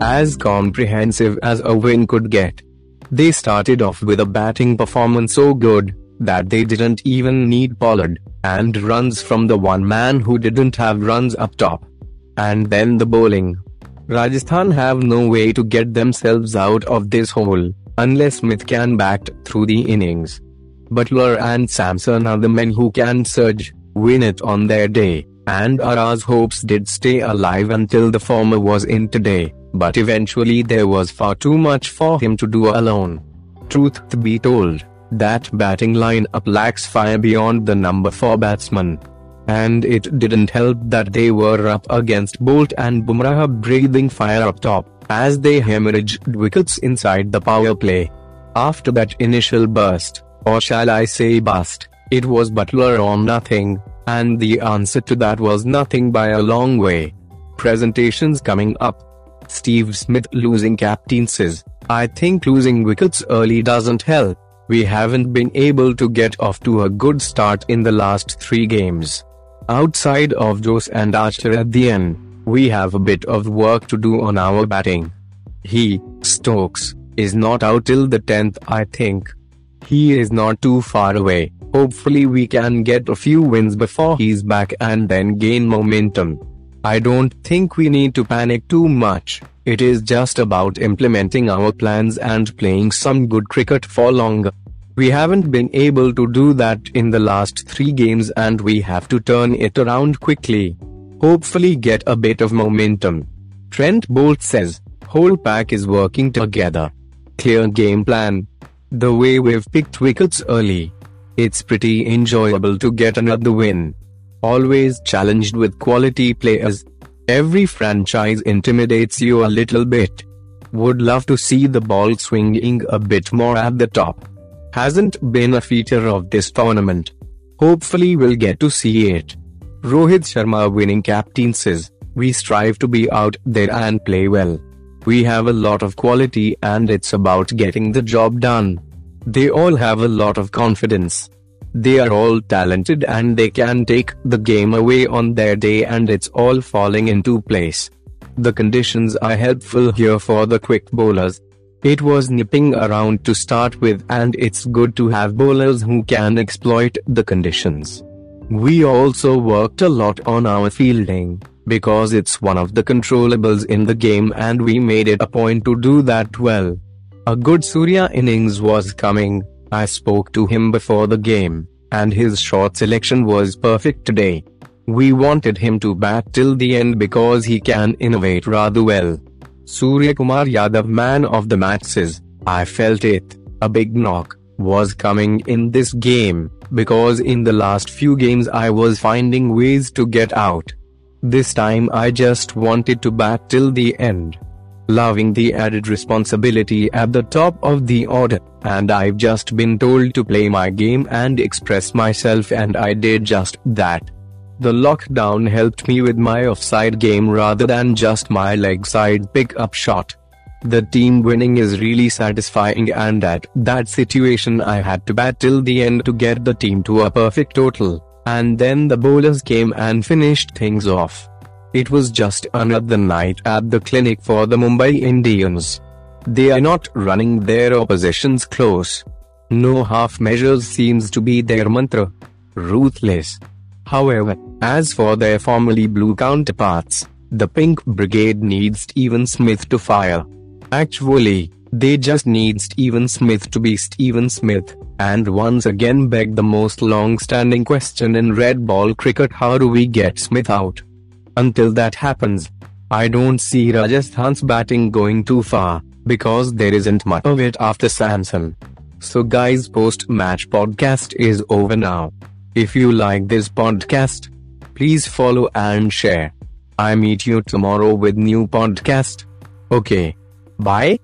as comprehensive as a win could get. They started off with a batting performance so good that they didn't even need Pollard, and runs from the one man who didn't have runs up top. And then the bowling. Rajasthan have no way to get themselves out of this hole, unless Smith can bat through the innings. Buttler and Samson are the men who can surge, win it on their day, and Ara's hopes did stay alive until the former was in today, but eventually there was far too much for him to do alone. Truth to be told, that batting line-up lacks fire beyond the number 4 batsman. And it didn't help that they were up against Boult and Bumrah breathing fire up top, as they hemorrhaged wickets inside the power play. After that initial burst, or shall I say bust, it was Buttler or nothing, and the answer to that was nothing by a long way. Presentations coming up. Steve Smith losing captaincies. I think losing wickets early doesn't help. We haven't been able to get off to a good start in the last three games. Outside of Jose and Archer at the end, we have a bit of work to do on our batting. He, Stokes, is not out till the 10th, I think. He is not too far away. Hopefully, we can get a few wins before he's back and then gain momentum. I don't think we need to panic too much. It is just about implementing our plans and playing some good cricket for longer. We haven't been able to do that in the last three games and we have to turn it around quickly. Hopefully get a bit of momentum. Trent Boult says, whole pack is working together. Clear game plan. The way we've picked wickets early. It's pretty enjoyable to get another win. Always challenged with quality players. Every franchise intimidates you a little bit. Would love to see the ball swinging a bit more at the top. Hasn't been a feature of this tournament. Hopefully, we'll get to see it. Rohit Sharma winning captain says, We strive to be out there and play well. We have a lot of quality and it's about getting the job done. They all have a lot of confidence. They are all talented and they can take the game away on their day and it's all falling into place. The conditions are helpful here for the quick bowlers. It was nipping around to start with and it's good to have bowlers who can exploit the conditions. We also worked a lot on our fielding, because it's one of the controllables in the game and we made it a point to do that well. A good Surya innings was coming, I spoke to him before the game, and his shot selection was perfect today. We wanted him to bat till the end because he can innovate rather well. Surya Kumar Yadav man of the match says, I felt it, a big knock, was coming in this game, because in the last few games I was finding ways to get out. This time I just wanted to bat till the end loving the added responsibility at the top of the order, and I've just been told to play my game and express myself and I did just that. The lockdown helped me with my offside game rather than just my leg side pick-up shot. The team winning is really satisfying and at that situation I had to bat till the end to get the team to a perfect total, and then the bowlers came and finished things off. It was just another night at the clinic for the Mumbai Indians. They are not running their oppositions close. No half measures seems to be their mantra. Ruthless. However, as for their formerly blue counterparts, the Pink Brigade needs Steven Smith to fire. Actually, they just need Steven Smith to be Steven Smith, and once again beg the most long-standing question in red ball cricket how do we get Smith out? Until that happens, I don't see Rajasthan's batting going too far, because there isn't much of it after Samson. So guys post match podcast is over now. If you like this podcast, please follow and share. I meet you tomorrow with new podcast. Okay. Bye.